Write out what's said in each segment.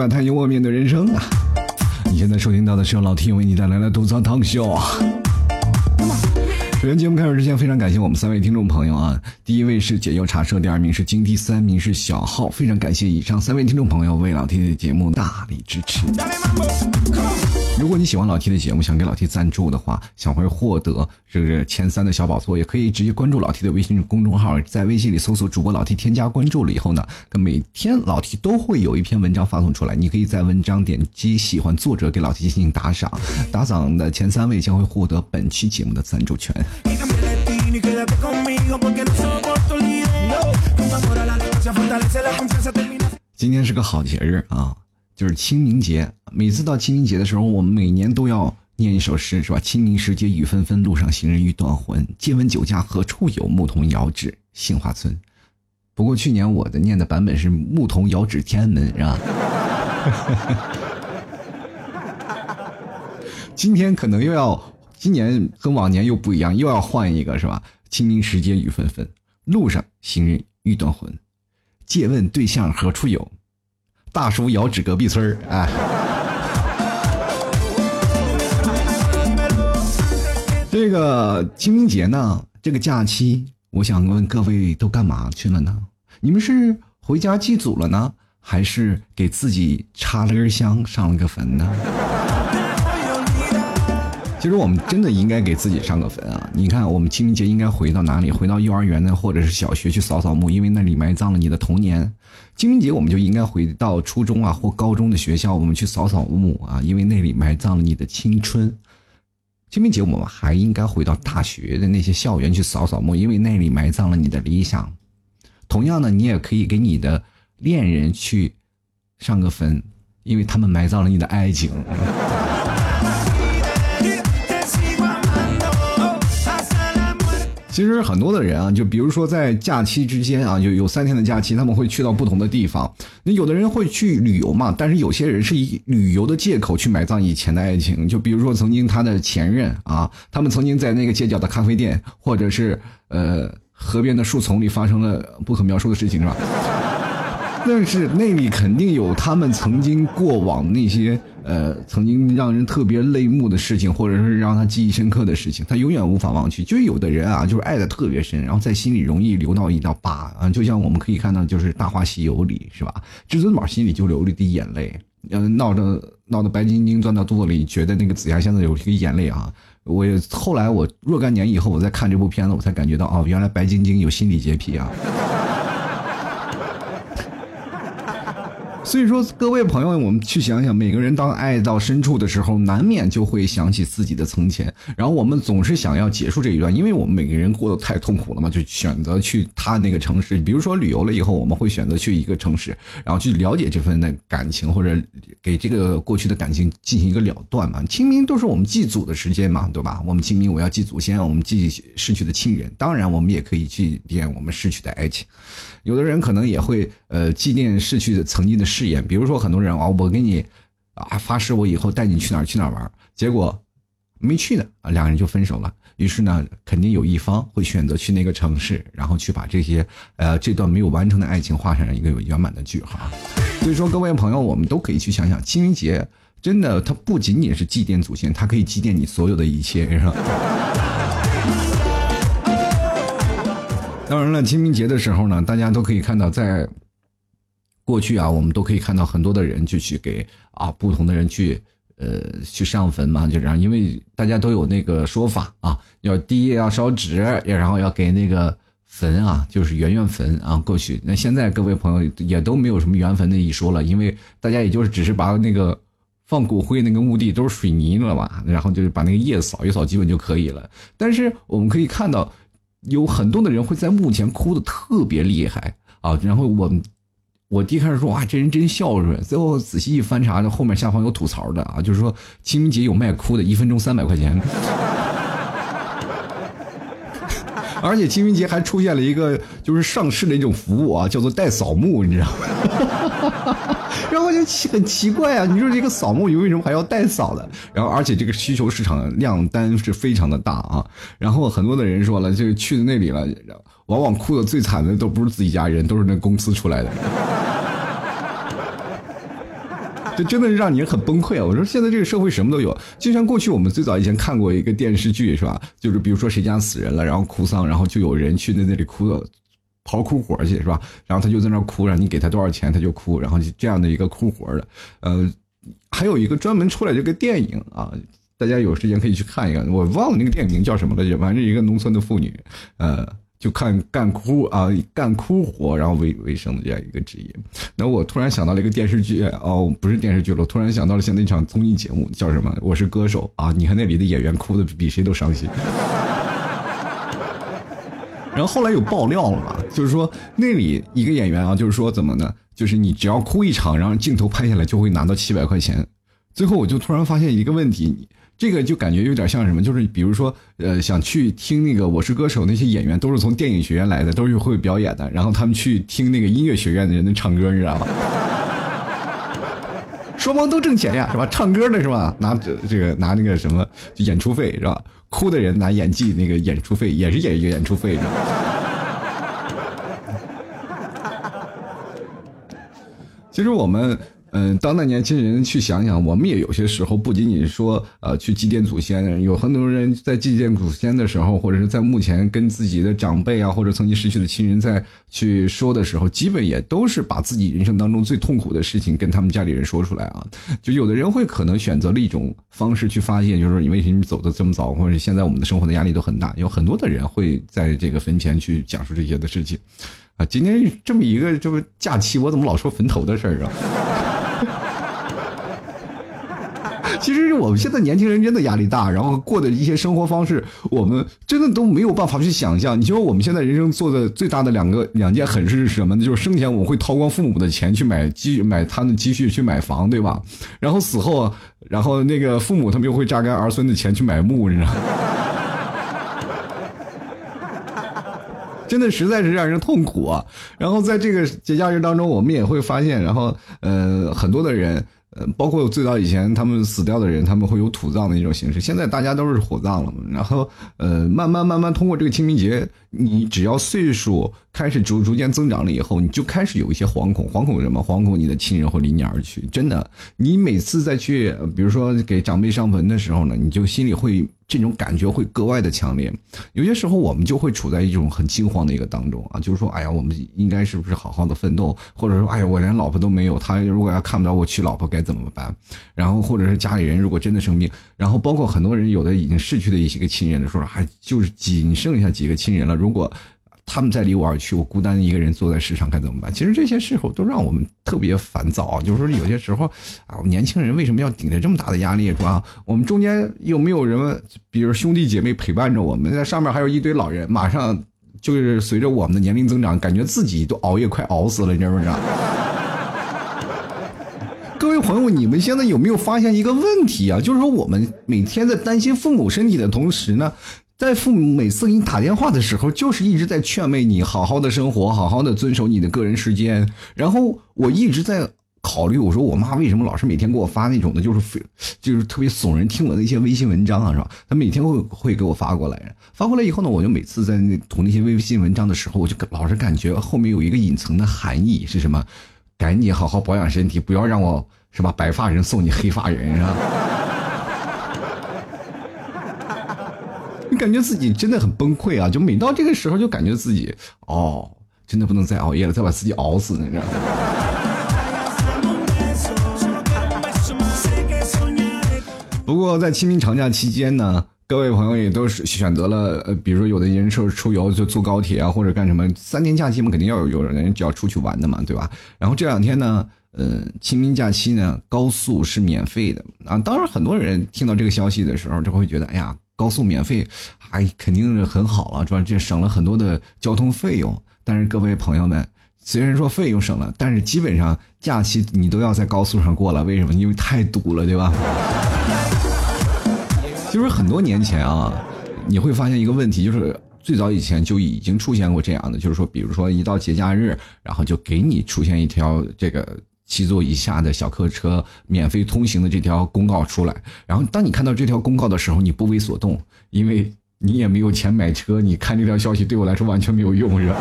吐槽社会百态，幽默面对人生啊！你现在收听到的是由老 T 为你带来的吐槽汤秀啊。首先，节目开始之前，非常感谢我们三位听众朋友啊！第一位是解忧茶社，第二名是金，第三名是小号。非常感谢以上三位听众朋友为老 T 的节目大力支持。如果你喜欢老 T 的节目，想给老 T 赞助的话，想会获得这个前三的小宝座，也可以直接关注老 T 的微信公众号，在微信里搜索主播老 T，添加关注了以后呢，每天老 T 都会有一篇文章发送出来，你可以在文章点击喜欢作者，给老 T 进行打赏，打赏的前三位将会获得本期节目的赞助权。今天是个好节日啊！就是清明节，每次到清明节的时候，我们每年都要念一首诗，是吧？清明时节雨纷纷，路上行人欲断魂。借问酒家何处有？牧童遥指杏花村。不过去年我的念的版本是牧童遥指天安门，是 吧？今天可能又要，今年和往年又不一样，又要换一个，是吧？清明时节雨纷纷，路上行人欲断魂。借问对象何处有？大叔遥指隔壁村儿，哎。这个清明节呢，这个假期，我想问各位都干嘛去了呢？你们是回家祭祖了呢，还是给自己插了根香、上了个坟呢？其实我们真的应该给自己上个坟啊！你看，我们清明节应该回到哪里？回到幼儿园呢，或者是小学去扫扫墓，因为那里埋葬了你的童年。清明节我们就应该回到初中啊或高中的学校，我们去扫扫墓啊，因为那里埋葬了你的青春。清明节我们还应该回到大学的那些校园去扫扫墓，因为那里埋葬了你的理想。同样呢，你也可以给你的恋人去上个坟，因为他们埋葬了你的爱情。其实很多的人啊，就比如说在假期之间啊，有有三天的假期，他们会去到不同的地方。那有的人会去旅游嘛，但是有些人是以旅游的借口去埋葬以前的爱情。就比如说曾经他的前任啊，他们曾经在那个街角的咖啡店，或者是呃河边的树丛里发生了不可描述的事情，是吧？但是那里肯定有他们曾经过往那些呃曾经让人特别泪目的事情，或者是让他记忆深刻的事情，他永远无法忘记。就有的人啊，就是爱的特别深，然后在心里容易留到一道疤啊。就像我们可以看到，就是《大话西游》里是吧？至尊宝心里就流了一滴眼泪，嗯，闹着闹得白晶晶钻到肚子里，觉得那个紫霞仙子有一个眼泪啊。我也后来我若干年以后，我再看这部片子，我才感觉到哦，原来白晶晶有心理洁癖啊。所以说，各位朋友，我们去想想，每个人当爱到深处的时候，难免就会想起自己的从前。然后我们总是想要结束这一段，因为我们每个人过得太痛苦了嘛，就选择去他那个城市。比如说旅游了以后，我们会选择去一个城市，然后去了解这份的感情，或者给这个过去的感情进行一个了断嘛。清明都是我们祭祖的时间嘛，对吧？我们清明我要祭祖先，我们祭逝去的亲人。当然，我们也可以祭奠我们逝去的爱情。有的人可能也会呃纪念逝去的曾经的誓言，比如说很多人啊，我给你啊发誓，我以后带你去哪儿去哪儿玩，结果没去呢啊，两人就分手了。于是呢，肯定有一方会选择去那个城市，然后去把这些呃这段没有完成的爱情画上一个有圆满的句号。所以说，各位朋友，我们都可以去想想，清明节真的它不仅仅是祭奠祖先，它可以祭奠你所有的一切，是吧？当然了，清明节的时候呢，大家都可以看到，在过去啊，我们都可以看到很多的人就去给啊不同的人去呃去上坟嘛，就这样，因为大家都有那个说法啊，要第一要烧纸，然后要给那个坟啊，就是圆圆坟啊过去。那现在各位朋友也都没有什么圆坟的一说了，因为大家也就是只是把那个放骨灰那个墓地都是水泥了嘛，然后就是把那个叶扫一扫，基本就可以了。但是我们可以看到。有很多的人会在墓前哭的特别厉害啊，然后我们我弟开始说哇，这人真孝顺。最后仔细一翻查，后面下方有吐槽的啊，就是说清明节有卖哭的，一分钟三百块钱。而且清明节还出现了一个就是上市的一种服务啊，叫做代扫墓，你知道吗？然后就奇很奇怪啊，你说这个扫墓，你为什么还要代扫的？然后而且这个需求市场量单是非常的大啊。然后很多的人说了，就是去那里了，往往哭的最惨的都不是自己家人，都是那公司出来的。就真的是让你很崩溃啊！我说现在这个社会什么都有，就像过去我们最早以前看过一个电视剧是吧？就是比如说谁家死人了，然后哭丧，然后就有人去那那里哭，刨哭活去是吧？然后他就在那哭，让你给他多少钱他就哭，然后这样的一个哭活的，呃，还有一个专门出来这个电影啊，大家有时间可以去看一看，我忘了那个电影名叫什么了，反正一个农村的妇女，呃。就看干枯啊，干枯活，然后为为生的这样一个职业。那我突然想到了一个电视剧哦，不是电视剧了，突然想到了现在一场综艺节目叫什么？我是歌手啊！你看那里的演员哭的比谁都伤心。然后后来有爆料了嘛，就是说那里一个演员啊，就是说怎么呢？就是你只要哭一场，然后镜头拍下来就会拿到七百块钱。最后我就突然发现一个问题。这个就感觉有点像什么，就是比如说，呃，想去听那个《我是歌手》那些演员都是从电影学院来的，都是会表演的，然后他们去听那个音乐学院的人的唱歌，你知道吗？双方都挣钱呀，是吧？唱歌的是吧？拿这个拿那个什么演出费是吧？哭的人拿演技那个演出费，也是演演出费，是吧？其实我们。嗯，当代年轻人去想想，我们也有些时候不仅仅说，呃，去祭奠祖先。有很多人在祭奠祖先的时候，或者是在目前跟自己的长辈啊，或者曾经失去的亲人在去说的时候，基本也都是把自己人生当中最痛苦的事情跟他们家里人说出来啊。就有的人会可能选择了一种方式去发泄，就是说你为什么走的这么早，或者现在我们的生活的压力都很大。有很多的人会在这个坟前去讲述这些的事情。啊，今天这么一个这个假期，我怎么老说坟头的事儿啊？其实我们现在年轻人真的压力大，然后过的一些生活方式，我们真的都没有办法去想象。你说我们现在人生做的最大的两个两件狠事是什么呢？就是生前我们会掏光父母的钱去买积买他 们的积蓄去买房，对吧？然后死后，然后那个父母他们又会榨干儿孙的钱去买墓，你知道吗？真的实在是让人痛苦啊！然后在这个节假日当中，我们也会发现，然后呃，很多的人。呃，包括最早以前他们死掉的人，他们会有土葬的一种形式。现在大家都是火葬了嘛。然后，呃，慢慢慢慢通过这个清明节，你只要岁数开始逐逐渐增长了以后，你就开始有一些惶恐。惶恐什么？惶恐你的亲人会离你而去。真的，你每次再去，比如说给长辈上坟的时候呢，你就心里会。这种感觉会格外的强烈，有些时候我们就会处在一种很惊慌的一个当中啊，就是说，哎呀，我们应该是不是好好的奋斗，或者说，哎呀，我连老婆都没有，他如果要看不着我娶老婆该怎么办？然后或者是家里人如果真的生病，然后包括很多人有的已经逝去的一些个亲人的时候，还就是仅剩下几个亲人了，如果。他们在离我而去，我孤单一个人坐在世上该怎么办？其实这些时候都让我们特别烦躁啊。就是说，有些时候啊，我们年轻人为什么要顶着这么大的压力，是吧？我们中间有没有人，比如兄弟姐妹陪伴着我们？在上面还有一堆老人，马上就是随着我们的年龄增长，感觉自己都熬夜快熬死了，你知不知道？各位朋友，你们现在有没有发现一个问题啊？就是说，我们每天在担心父母身体的同时呢？在父母每次给你打电话的时候，就是一直在劝慰你好好的生活，好好的遵守你的个人时间。然后我一直在考虑，我说我妈为什么老是每天给我发那种的，就是非就是特别耸人听闻的一些微信文章啊，是吧？她每天会会给我发过来，发过来以后呢，我就每次在那读那些微信文章的时候，我就老是感觉后面有一个隐层的含义是什么？赶紧好好保养身体，不要让我是吧？白发人送你黑发人是吧你感觉自己真的很崩溃啊！就每到这个时候，就感觉自己哦，真的不能再熬夜了，再把自己熬死，你知道吗？不过在清明长假期间呢，各位朋友也都是选择了，呃，比如说有的人说出游就坐高铁啊，或者干什么，三天假期嘛，肯定要有有人就要出去玩的嘛，对吧？然后这两天呢，呃，清明假期呢，高速是免费的啊。当然，很多人听到这个消息的时候，就会觉得，哎呀。高速免费，还肯定是很好了，是吧？这省了很多的交通费用。但是各位朋友们，虽然说费用省了，但是基本上假期你都要在高速上过了。为什么？因为太堵了，对吧？就是很多年前啊，你会发现一个问题，就是最早以前就已经出现过这样的，就是说，比如说一到节假日，然后就给你出现一条这个。七座以下的小客车免费通行的这条公告出来，然后当你看到这条公告的时候，你不为所动，因为你也没有钱买车，你看这条消息对我来说完全没有用，是吧？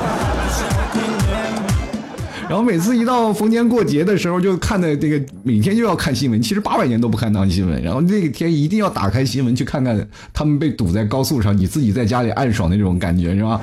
然后每次一到逢年过节的时候，就看的这个每天就要看新闻，其实八百年都不看当新闻，然后那个天一定要打开新闻去看看他们被堵在高速上，你自己在家里暗爽的那种感觉，是吧？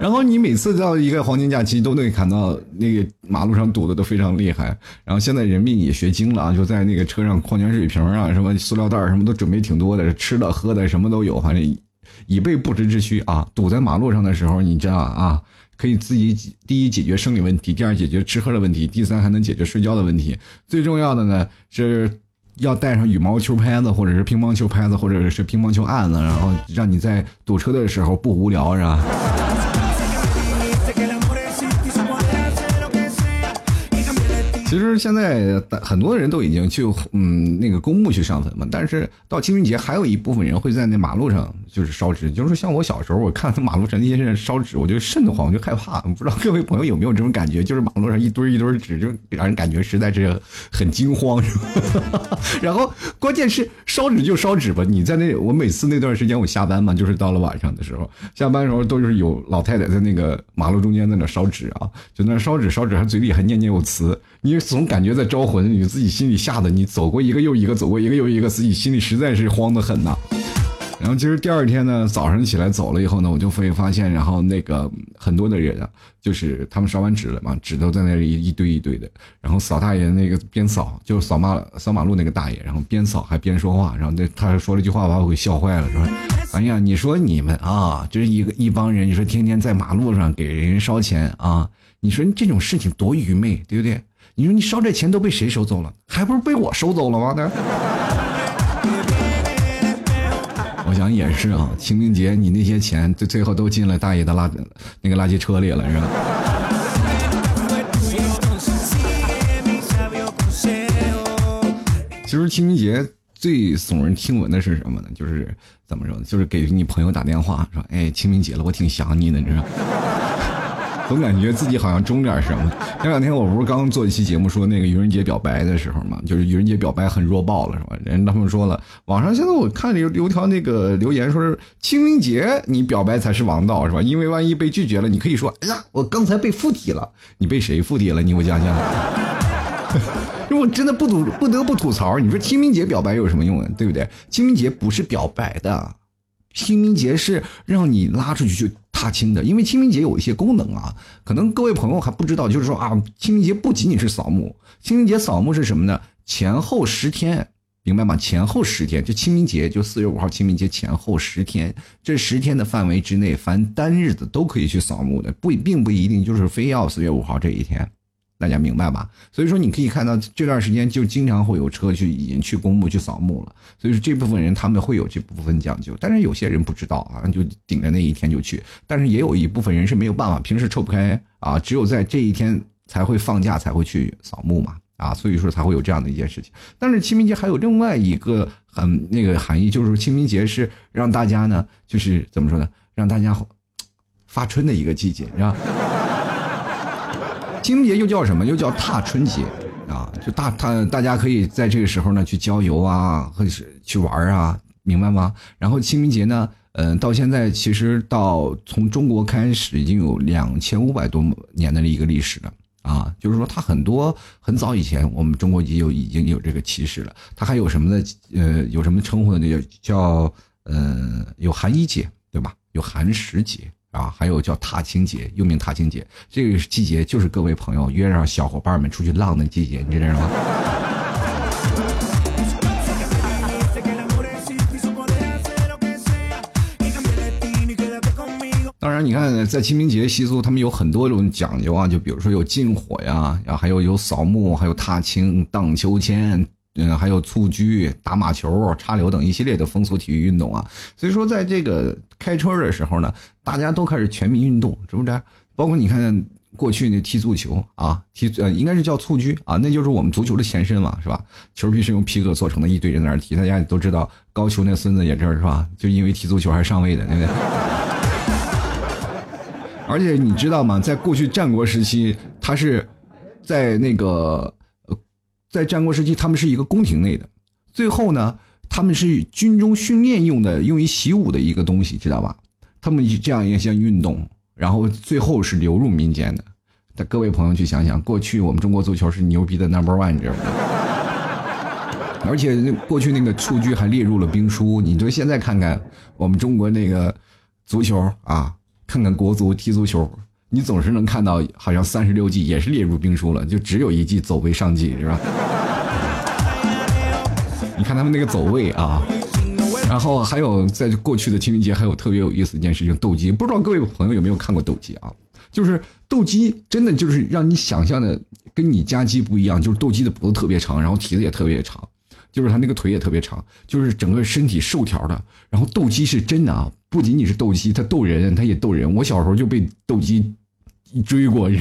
然后你每次到一个黄金假期，都能看到那个马路上堵的都非常厉害。然后现在人民也学精了啊，就在那个车上矿泉水瓶啊、什么塑料袋什么都准备挺多的，吃的喝的什么都有，反正以备不时之需啊。堵在马路上的时候，你知道啊，可以自己第一解决生理问题，第二解决吃喝的问题，第三还能解决睡觉的问题。最重要的呢是要带上羽毛球拍子，或者是乒乓球拍子，或者是乒乓球案子，然后让你在堵车的时候不无聊，是吧？其是现在很多人都已经去嗯那个公墓去上坟嘛，但是到清明节还有一部分人会在那马路上就是烧纸，就是像我小时候我看马路上那些人烧纸，我就瘆得慌，我就害怕。不知道各位朋友有没有这种感觉？就是马路上一堆一堆纸，就让人感觉实在是很惊慌。然后关键是烧纸就烧纸吧，你在那我每次那段时间我下班嘛，就是到了晚上的时候，下班的时候都是有老太太在那个马路中间在那烧纸啊，就那烧纸烧纸，还嘴里还念念有词，你。总总感觉在招魂，你自己心里吓得你走过一个又一个，走过一个又一个，自己心里实在是慌得很呐。然后其实第二天呢，早上起来走了以后呢，我就会发现，然后那个很多的人啊，就是他们烧完纸了嘛，纸都在那里一堆一堆的。然后扫大爷那个边扫，就是扫马扫马路那个大爷，然后边扫还边说话。然后那他说了一句话，把我给笑坏了，说：“哎呀，你说你们啊，就是一个一帮人，你说天天在马路上给人烧钱啊，你说这种事情多愚昧，对不对？”你说你烧这钱都被谁收走了？还不是被我收走了吗？那，我想也是啊。清明节你那些钱，最最后都进了大爷的垃那个垃圾车里了，是吧？其实清明节最耸人听闻的是什么呢？就是怎么说呢？就是给你朋友打电话说：“哎，清明节了，我挺想你的，你知道。”总感觉自己好像中点什么。前两天我不是刚做一期节目，说那个愚人节表白的时候嘛，就是愚人节表白很弱爆了，是吧？人他们说了，网上现在我看有留条那个留言，说是清明节你表白才是王道，是吧？因为万一被拒绝了，你可以说，哎呀，我刚才被附体了。你被谁附体了？你给我讲讲。如果真的不吐不得不吐槽，你说清明节表白有什么用啊？对不对？清明节不是表白的，清明节是让你拉出去就。踏青的，因为清明节有一些功能啊，可能各位朋友还不知道，就是说啊，清明节不仅仅是扫墓，清明节扫墓是什么呢？前后十天，明白吗？前后十天，就清明节就四月五号，清明节前后十天，这十天的范围之内，凡单日子都可以去扫墓的，不并不一定就是非要四月五号这一天。大家明白吧？所以说你可以看到这段时间就经常会有车去已经去公墓去扫墓了。所以说这部分人他们会有这部分讲究，但是有些人不知道啊，就顶着那一天就去。但是也有一部分人是没有办法，平时抽不开啊，只有在这一天才会放假才会去扫墓嘛啊，所以说才会有这样的一件事情。但是清明节还有另外一个很那个含义，就是清明节是让大家呢，就是怎么说呢，让大家发春的一个季节，是吧？清明节又叫什么？又叫踏春节，啊，就大他大家可以在这个时候呢去郊游啊，或者是去玩啊，明白吗？然后清明节呢，嗯，到现在其实到从中国开始已经有两千五百多年的一个历史了啊，就是说它很多很早以前我们中国就有已经有这个起始了。它还有什么的？呃，有什么称呼呢？叫叫呃，有寒衣节，对吧？有寒食节。啊，还有叫踏青节，又名踏青节，这个季节就是各位朋友约上小伙伴们出去浪的季节，你知道吗？当然，你看在清明节习俗，他们有很多种讲究啊，就比如说有禁火呀，然后还有有扫墓，还有踏青、荡秋千。嗯，还有蹴鞠、打马球、插柳等一系列的风俗体育运动啊。所以说，在这个开春的时候呢，大家都开始全民运动，是不是？包括你看过去那踢足球啊，踢呃应该是叫蹴鞠啊，那就是我们足球的前身嘛，是吧？球皮是用皮革做成的，一堆人在那踢。大家也都知道，高俅那孙子也这是吧？就因为踢足球还上位的，对不对？而且你知道吗？在过去战国时期，他是在那个。在战国时期，他们是一个宫廷内的，最后呢，他们是军中训练用的，用于习武的一个东西，知道吧？他们这样一项运动，然后最后是流入民间的。但各位朋友去想想，过去我们中国足球是牛逼的 number one，你知道吗？而且那过去那个数据还列入了兵书。你就现在看看我们中国那个足球啊，看看国足踢足球，你总是能看到好像三十六计也是列入兵书了，就只有一计走为上计，是吧？你看他们那个走位啊，然后还有在过去的清明节还有特别有意思一件事情，斗鸡。不知道各位朋友有没有看过斗鸡啊？就是斗鸡真的就是让你想象的跟你家鸡不一样，就是斗鸡的脖子特别长，然后蹄子也特别长。就是它那个腿也特别长，就是整个身体瘦条的。然后斗鸡是真的啊，不仅仅是斗鸡，它斗人，它也斗人。我小时候就被斗鸡你追过去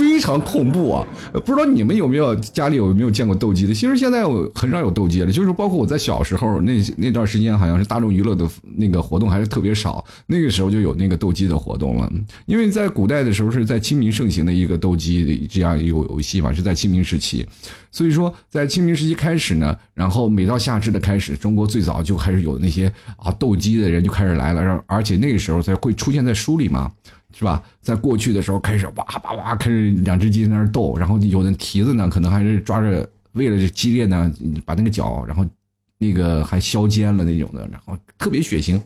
非常恐怖啊！不知道你们有没有家里有没有见过斗鸡的？其实现在我很少有斗鸡了，就是包括我在小时候那那段时间，好像是大众娱乐的那个活动还是特别少，那个时候就有那个斗鸡的活动了。因为在古代的时候是在清明盛行的一个斗鸡的这样一个游戏嘛，是在清明时期，所以说在清明时期开始呢，然后每到夏至的开始，中国最早就开始有那些啊斗鸡的人就开始来了，而且那个时候才会出现在书里嘛。是吧？在过去的时候，开始哇哇哇，开始两只鸡在那儿斗，然后有的蹄子呢，可能还是抓着，为了激烈呢，把那个脚，然后那个还削尖了那种的，然后特别血腥。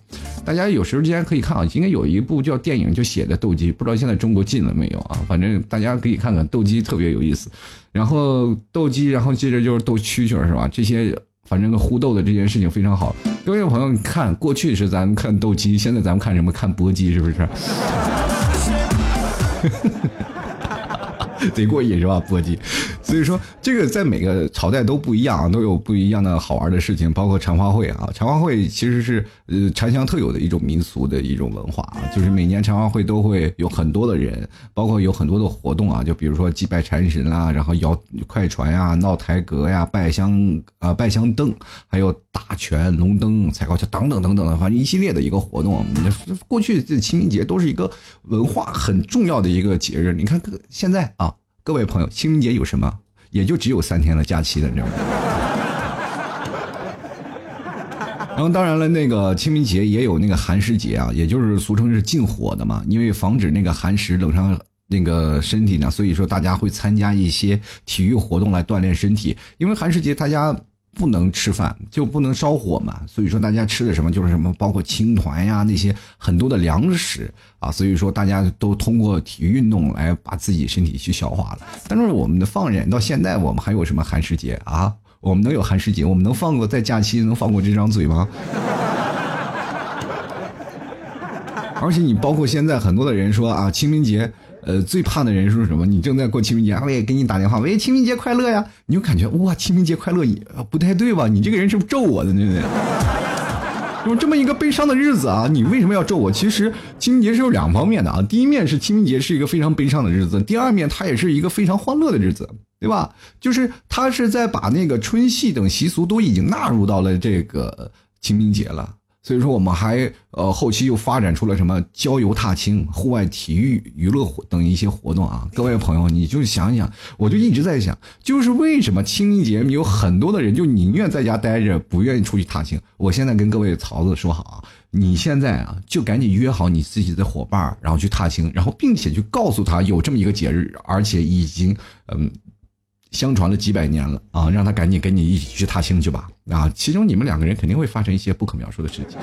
大家有时间可以看啊，应该有一部叫电影就写的斗鸡，不知道现在中国进了没有啊？反正大家可以看看斗鸡，特别有意思。然后斗鸡，然后接着就是斗蛐蛐，是吧？这些反正个互斗的这件事情非常好。各位朋友，你看过去是咱们看斗鸡，现在咱们看什么？看搏击，是不是？贼过瘾是吧？搏击，所以说这个在每个朝代都不一样啊，都有不一样的好玩的事情，包括禅花会啊。禅花会其实是呃禅乡特有的一种民俗的一种文化啊，就是每年禅花会都会有很多的人，包括有很多的活动啊，就比如说祭拜禅神啦，然后摇快船呀、闹台阁呀、拜香啊、拜香灯，还有打拳、龙灯、踩高跷等等等等的，反正一系列的一个活动。过去这清明节都是一个文化很重要的一个节日，你看现在啊。各位朋友，清明节有什么？也就只有三天的假期的，你知道吗？然后当然了，那个清明节也有那个寒食节啊，也就是俗称是禁火的嘛，因为防止那个寒食冷伤那个身体呢，所以说大家会参加一些体育活动来锻炼身体，因为寒食节大家。不能吃饭就不能烧火嘛，所以说大家吃的什么就是什么，包括青团呀那些很多的粮食啊，所以说大家都通过体育运动来把自己身体去消化了。但是我们的放任到现在，我们还有什么寒食节啊？我们能有寒食节？我们能放过在假期能放过这张嘴吗？而且你包括现在很多的人说啊，清明节。呃，最怕的人是什么？你正在过清明节，我也给你打电话，喂，清明节快乐呀！你就感觉哇，清明节快乐也不太对吧？你这个人是不是咒我的？对不对？有这么一个悲伤的日子啊，你为什么要咒我？其实清明节是有两方面的啊。第一面是清明节是一个非常悲伤的日子，第二面它也是一个非常欢乐的日子，对吧？就是它是在把那个春戏等习俗都已经纳入到了这个清明节了。所以说，我们还呃后期又发展出了什么郊游踏青、户外体育娱乐等一些活动啊！各位朋友，你就想想，我就一直在想，就是为什么清明节有很多的人就宁愿在家待着，不愿意出去踏青。我现在跟各位曹子说好啊，你现在啊就赶紧约好你自己的伙伴，然后去踏青，然后并且去告诉他有这么一个节日，而且已经嗯。相传了几百年了啊，让他赶紧跟你一起去踏青去吧啊！其中你们两个人肯定会发生一些不可描述的事情。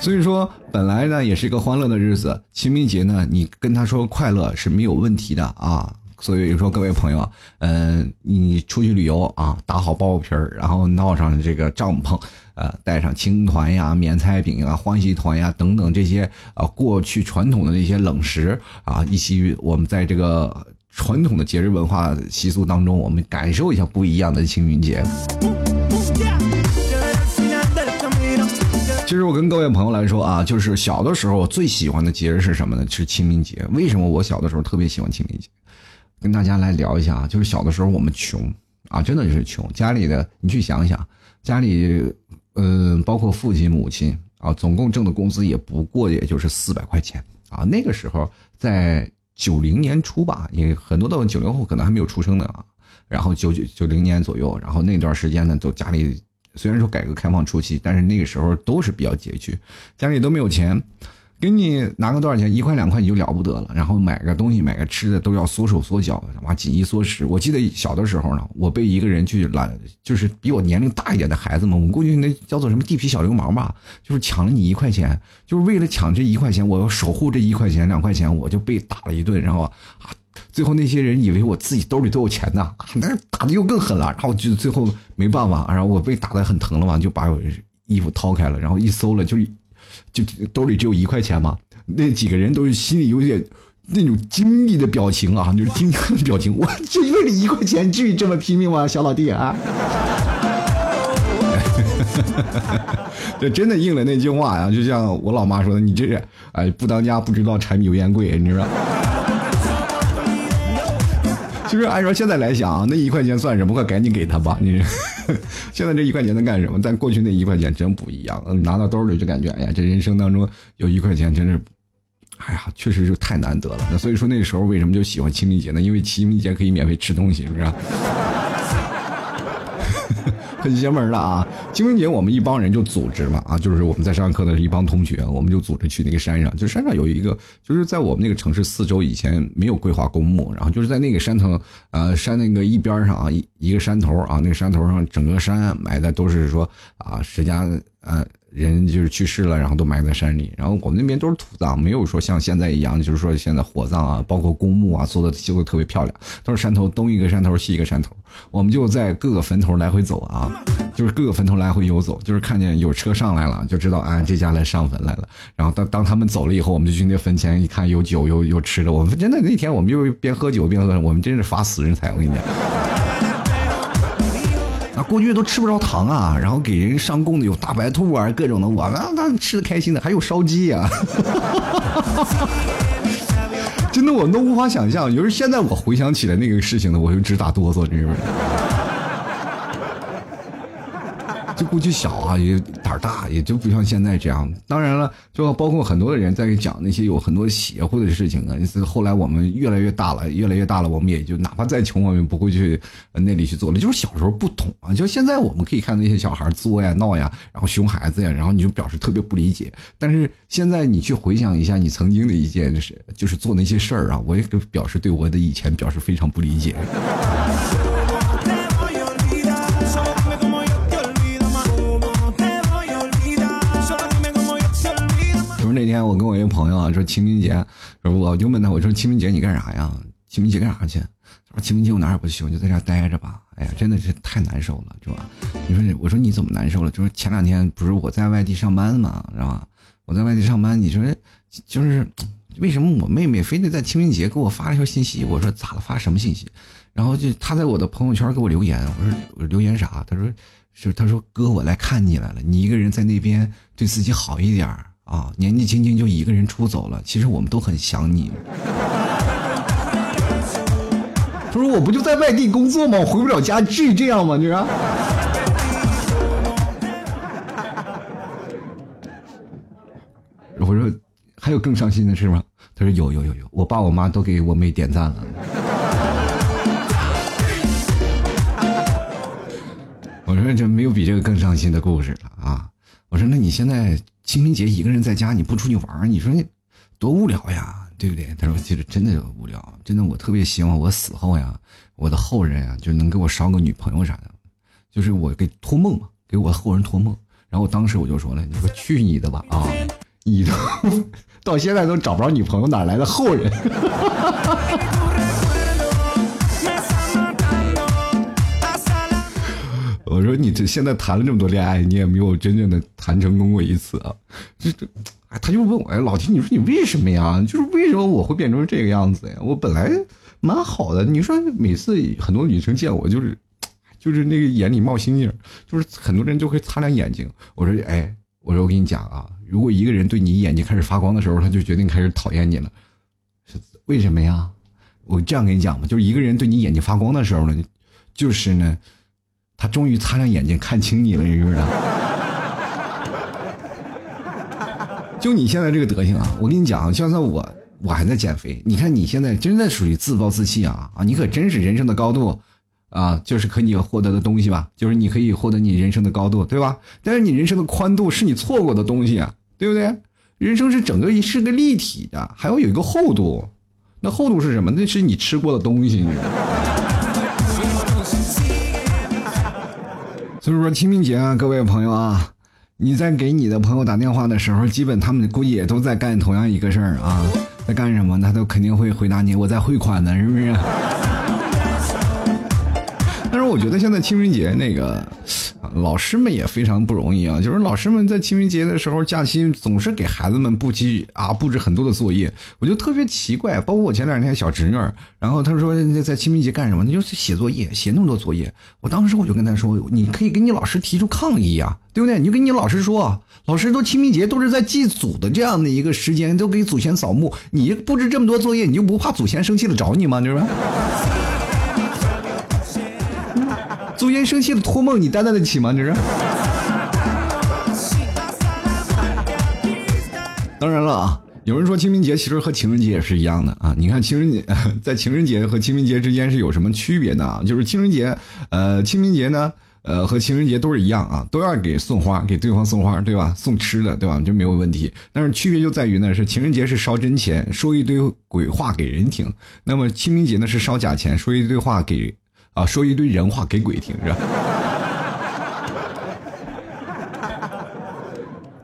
所以说，本来呢也是一个欢乐的日子，清明节呢，你跟他说快乐是没有问题的啊。所以说，各位朋友，嗯，你出去旅游啊，打好包皮儿，然后闹上这个帐篷，呃，带上青团呀、棉菜饼啊、欢喜团呀等等这些啊，过去传统的那些冷食啊，一起我们在这个传统的节日文化习俗当中，我们感受一下不一样的清明节。其实我跟各位朋友来说啊，就是小的时候最喜欢的节日是什么呢？是清明节。为什么我小的时候特别喜欢清明节？跟大家来聊一下啊，就是小的时候我们穷啊，真的就是穷。家里的你去想想，家里嗯，包括父亲母亲啊，总共挣的工资也不过也就是四百块钱啊。那个时候在九零年初吧，因为很多的九零后可能还没有出生呢啊。然后九九九零年左右，然后那段时间呢，都家里虽然说改革开放初期，但是那个时候都是比较拮据，家里都没有钱。给你拿个多少钱，一块两块你就了不得了。然后买个东西，买个吃的都要缩手缩脚，哇，紧衣缩食。我记得小的时候呢，我被一个人去拦，就是比我年龄大一点的孩子们，我估计那叫做什么地痞小流氓吧，就是抢了你一块钱，就是为了抢这一块钱，我要守护这一块钱两块钱，我就被打了一顿，然后啊，最后那些人以为我自己兜里都有钱呢，那打的又更狠了，然后就最后没办法，然后我被打的很疼了嘛，就把我衣服掏开了，然后一搜了就。就兜里只有一块钱嘛，那几个人都是心里有点那种惊异的表情啊，就是惊讶的表情。我就为了一块钱，至于这么拼命吗，小老弟啊？这真的应了那句话呀，就像我老妈说的：“你这是哎，不当家不知道柴米油盐贵。”你知道？其实按照现在来想，那一块钱算什么？快赶紧给他吧！你 现在这一块钱能干什么？但过去那一块钱真不一样，拿到兜里就感觉，哎呀，这人生当中有一块钱真是，哎呀，确实是太难得了。那所以说那时候为什么就喜欢清明节呢？因为清明节可以免费吃东西，是不是？很邪门的啊！清明节我们一帮人就组织嘛啊，就是我们在上课的一帮同学，我们就组织去那个山上。就山上有一个，就是在我们那个城市四周以前没有规划公墓，然后就是在那个山头，呃，山那个一边上啊，一一个山头啊，那个山头上整个山埋的都是说啊，谁家呃。人就是去世了，然后都埋在山里。然后我们那边都是土葬，没有说像现在一样，就是说现在火葬啊，包括公墓啊，做的修的特别漂亮，都是山头东一个山头西一个山头。我们就在各个坟头来回走啊，就是各个坟头来回游走，就是看见有车上来了，就知道啊这家来上坟来了。然后当当他们走了以后，我们就去那坟前一看，有酒有有吃的。我们真的那天我们就边喝酒边喝，我们真是发死人财，我跟你讲。过去都吃不着糖啊，然后给人上供的有大白兔啊，各种的，我们那吃的开心的，还有烧鸡啊，真的我们都无法想象。就是现在我回想起来那个事情呢，我就直打哆嗦，你知道吗就估计小啊，也胆儿大，也就不像现在这样。当然了，就包括很多的人在讲那些有很多邪乎的事情啊。是后来我们越来越大了，越来越大了，我们也就哪怕再穷，我们不会去那里去做了。就是小时候不懂啊，就现在我们可以看那些小孩作呀、闹呀，然后熊孩子呀，然后你就表示特别不理解。但是现在你去回想一下你曾经的一件事，就是做那些事儿啊，我也表示对我的以前表示非常不理解。那天我跟我一个朋友啊说清明节，我就问他我说清明节你干啥呀？清明节干啥去？他说清明节我哪也不去，我就在家待着吧。哎呀，真的是太难受了，是吧？你说我说你怎么难受了？就是前两天不是我在外地上班嘛，知道吧？我在外地上班，你说就是为什么我妹妹非得在清明节给我发一条信息？我说咋了？发什么信息？然后就她在我的朋友圈给我留言，我说我留言啥？她说是她说哥我来看你来了，你一个人在那边对自己好一点儿。啊，年纪轻轻就一个人出走了，其实我们都很想你。他说：“我不就在外地工作吗？我回不了家，至于这样吗？你说。”我说：“还有更伤心的事吗？”他说：“有有有有，我爸我妈都给我妹点赞了。”我说：“这没有比这个更伤心的故事了啊！”我说：“那你现在？”清明节一个人在家，你不出去玩你说你多无聊呀，对不对？他说其实真的无聊，真的我特别希望我死后呀，我的后人啊就能给我捎个女朋友啥的，就是我给托梦嘛，给我后人托梦。然后我当时我就说了，你说去你的吧啊，你都 到现在都找不着女朋友，哪来的后人？我说你这现在谈了这么多恋爱，你也没有真正的谈成功过一次啊！这这，他就问我，哎，老提你说你为什么呀？就是为什么我会变成这个样子呀？我本来蛮好的，你说每次很多女生见我就是，就是那个眼里冒星星，就是很多人就会擦亮眼睛。我说，哎，我说我跟你讲啊，如果一个人对你眼睛开始发光的时候，他就决定开始讨厌你了，是为什么呀？我这样跟你讲吧，就是一个人对你眼睛发光的时候呢，就是呢。他终于擦亮眼睛看清你了，你知不知道？就你现在这个德行啊！我跟你讲，就算我我还在减肥。你看你现在真的属于自暴自弃啊啊！你可真是人生的高度啊，就是可以获得的东西吧，就是你可以获得你人生的高度，对吧？但是你人生的宽度是你错过的东西啊，对不对？人生是整个一是个立体的，还要有一个厚度，那厚度是什么？那是你吃过的东西。你知道吗所以说清明节啊，各位朋友啊，你在给你的朋友打电话的时候，基本他们估计也都在干同样一个事儿啊，在干什么？他都肯定会回答你，我在汇款呢，是不是？我觉得现在清明节那个。老师们也非常不容易啊，就是老师们在清明节的时候假期总是给孩子们布置啊布置很多的作业，我就特别奇怪。包括我前两天小侄女，然后她说在清明节干什么？你就写作业，写那么多作业。我当时我就跟她说，你可以跟你老师提出抗议啊，对不对？你就跟你老师说，老师都清明节都是在祭祖的这样的一个时间，都给祖先扫墓，你布置这么多作业，你就不怕祖先生气了找你吗？你说？祖先生气的，托梦你担待得起吗？这是。当然了啊，有人说清明节其实和情人节也是一样的啊。你看情人节在情人节和清明节之间是有什么区别呢？就是情人节，呃，清明节呢，呃，和情人节都是一样啊，都要给送花，给对方送花，对吧？送吃的，对吧？就没有问题。但是区别就在于呢，是情人节是烧真钱，说一堆鬼话给人听；那么清明节呢是烧假钱，说一堆话给。啊，说一堆人话给鬼听是吧？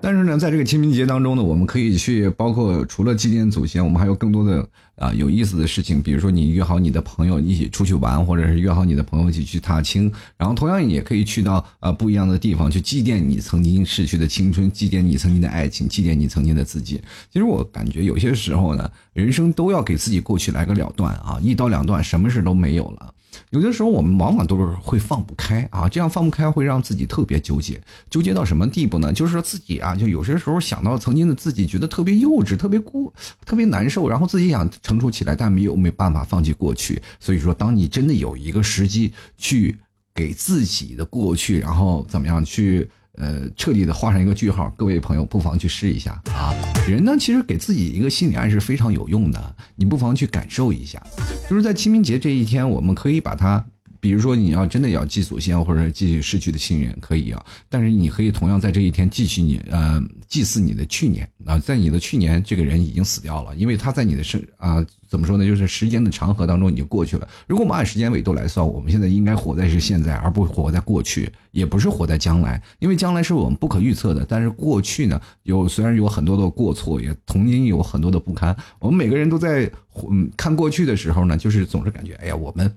但是呢，在这个清明节当中呢，我们可以去包括除了祭奠祖先，我们还有更多的啊有意思的事情，比如说你约好你的朋友一起出去玩，或者是约好你的朋友一起去踏青，然后同样也可以去到啊不一样的地方去祭奠你曾经逝去的青春，祭奠你曾经的爱情，祭奠你曾经的自己。其实我感觉有些时候呢，人生都要给自己过去来个了断啊，一刀两断，什么事都没有了。有的时候我们往往都是会放不开啊，这样放不开会让自己特别纠结，纠结到什么地步呢？就是说自己啊，就有些时候想到曾经的自己，觉得特别幼稚，特别孤，特别难受，然后自己想成熟起来，但没有没办法放弃过去。所以说，当你真的有一个时机去给自己的过去，然后怎么样去？呃，彻底的画上一个句号，各位朋友不妨去试一下啊！人呢，其实给自己一个心理暗示非常有用的，你不妨去感受一下，就是在清明节这一天，我们可以把它。比如说，你要真的要祭祖先，或者祭逝去的亲人，可以啊。但是你可以同样在这一天祭祀你，呃，祭祀你的去年啊，在你的去年，这个人已经死掉了，因为他在你的生啊，怎么说呢？就是时间的长河当中已经过去了。如果我们按时间维度来算，我们现在应该活在是现在，而不活在过去，也不是活在将来，因为将来是我们不可预测的。但是过去呢，有虽然有很多的过错，也曾经有很多的不堪。我们每个人都在嗯看过去的时候呢，就是总是感觉，哎呀，我们。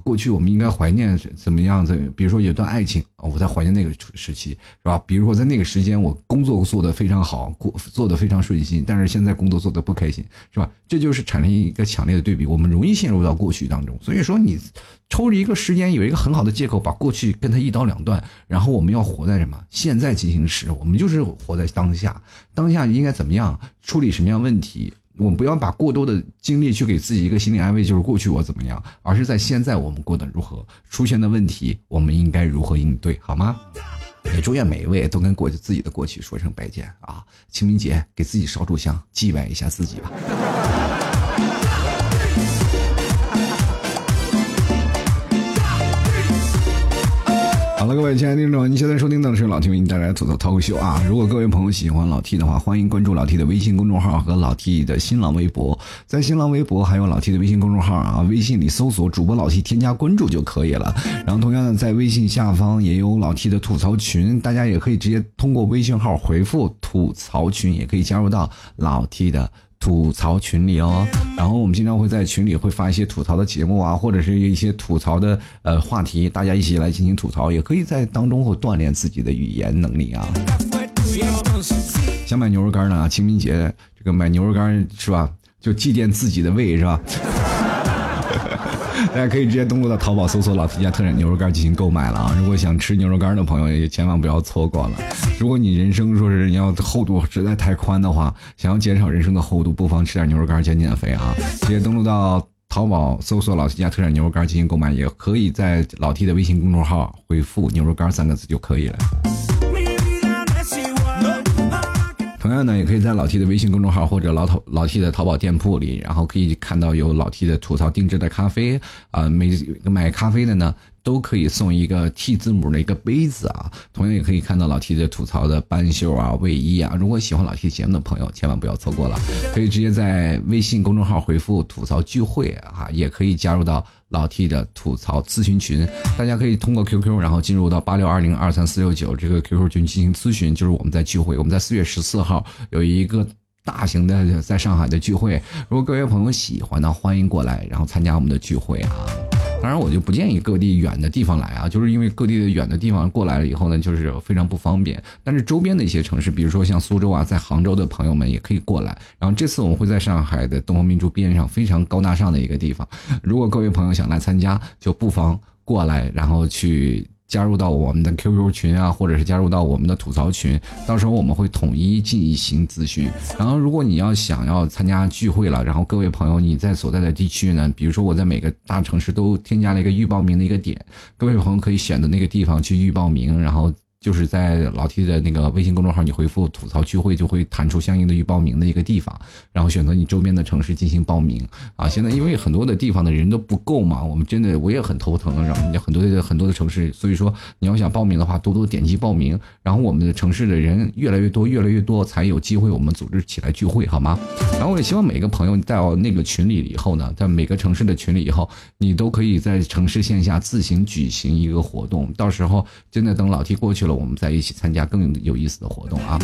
过去我们应该怀念怎么样子？比如说有段爱情啊，我在怀念那个时期，是吧？比如说在那个时间我工作做得非常好，过做得非常顺心，但是现在工作做得不开心，是吧？这就是产生一个强烈的对比，我们容易陷入到过去当中。所以说你抽着一个时间，有一个很好的借口，把过去跟他一刀两断，然后我们要活在什么？现在进行时，我们就是活在当下，当下应该怎么样处理什么样问题？我们不要把过多的精力去给自己一个心理安慰，就是过去我怎么样，而是在现在我们过得如何，出现的问题我们应该如何应对，好吗？也祝愿每一位都跟过去自己的过去说声再见啊！清明节给自己烧柱香，祭拜一下自己吧。好了，各位亲爱的听众，您现在收听到的是老 T 为您带来的吐槽脱口秀啊！如果各位朋友喜欢老 T 的话，欢迎关注老 T 的微信公众号和老 T 的新浪微博，在新浪微博还有老 T 的微信公众号啊，微信里搜索主播老 T 添加关注就可以了。然后同样的，在微信下方也有老 T 的吐槽群，大家也可以直接通过微信号回复吐槽群，也可以加入到老 T 的。吐槽群里哦，然后我们经常会在群里会发一些吐槽的节目啊，或者是一些吐槽的呃话题，大家一起来进行吐槽，也可以在当中会锻炼自己的语言能力啊。想买牛肉干呢，清明节这个买牛肉干是吧？就祭奠自己的胃是吧？大家可以直接登录到淘宝搜索“老 T 家特产牛肉干”进行购买了啊！如果想吃牛肉干的朋友也千万不要错过了。如果你人生说是你要厚度实在太宽的话，想要减少人生的厚度，不妨吃点牛肉干减减肥啊！直接登录到淘宝搜索“老 T 家特产牛肉干”进行购买，也可以在老 T 的微信公众号回复“牛肉干”三个字就可以了。同样呢，也可以在老 T 的微信公众号或者老淘老 T 的淘宝店铺里，然后可以看到有老 T 的吐槽定制的咖啡啊，每买咖啡的呢。都可以送一个 T 字母的一个杯子啊，同样也可以看到老 T 的吐槽的半袖啊、卫衣啊。如果喜欢老 T 节目的朋友，千万不要错过了，可以直接在微信公众号回复“吐槽聚会”啊，也可以加入到老 T 的吐槽咨询群。大家可以通过 QQ，然后进入到八六二零二三四六九这个 QQ 群进行咨询。就是我们在聚会，我们在四月十四号有一个大型的在上海的聚会，如果各位朋友喜欢呢，欢迎过来，然后参加我们的聚会啊。当然，我就不建议各地远的地方来啊，就是因为各地的远的地方过来了以后呢，就是非常不方便。但是周边的一些城市，比如说像苏州啊，在杭州的朋友们也可以过来。然后这次我们会在上海的东方明珠边上，非常高大上的一个地方。如果各位朋友想来参加，就不妨过来，然后去。加入到我们的 QQ 群啊，或者是加入到我们的吐槽群，到时候我们会统一进行咨询。然后，如果你要想要参加聚会了，然后各位朋友你在所在的地区呢，比如说我在每个大城市都添加了一个预报名的一个点，各位朋友可以选择那个地方去预报名，然后。就是在老 T 的那个微信公众号，你回复“吐槽聚会”就会弹出相应的预报名的一个地方，然后选择你周边的城市进行报名啊。现在因为很多的地方的人都不够嘛，我们真的我也很头疼，然后你很多的很多的城市，所以说你要想报名的话，多多点击报名，然后我们的城市的人越来越多，越来越多才有机会我们组织起来聚会，好吗？然后我也希望每个朋友到那个群里以后呢，在每个城市的群里以后，你都可以在城市线下自行举行一个活动，到时候真的等老 T 过去了。我们在一起参加更有意思的活动啊！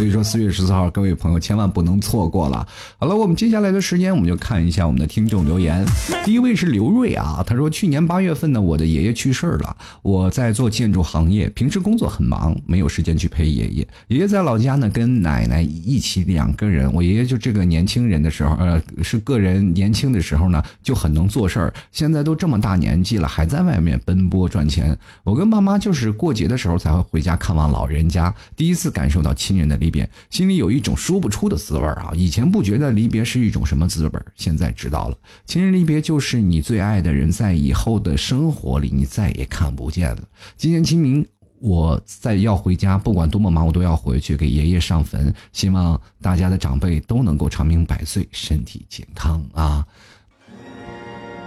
所以说四月十四号，各位朋友千万不能错过了。好了，我们接下来的时间，我们就看一下我们的听众留言。第一位是刘瑞啊，他说去年八月份呢，我的爷爷去世了，我在做建筑行业，平时工作很忙，没有时间去陪爷爷。爷爷在老家呢，跟奶奶一起两个人。我爷爷就这个年轻人的时候，呃，是个人年轻的时候呢，就很能做事儿。现在都这么大年纪了，还在外面奔波赚钱。我跟爸妈就是过节的时候才会回家看望老人家，第一次感受到亲人的离。别，心里有一种说不出的滋味啊！以前不觉得离别是一种什么滋味现在知道了。亲人离别就是你最爱的人在以后的生活里你再也看不见了。今年清明，我在要回家，不管多么忙，我都要回去给爷爷上坟。希望大家的长辈都能够长命百岁，身体健康啊！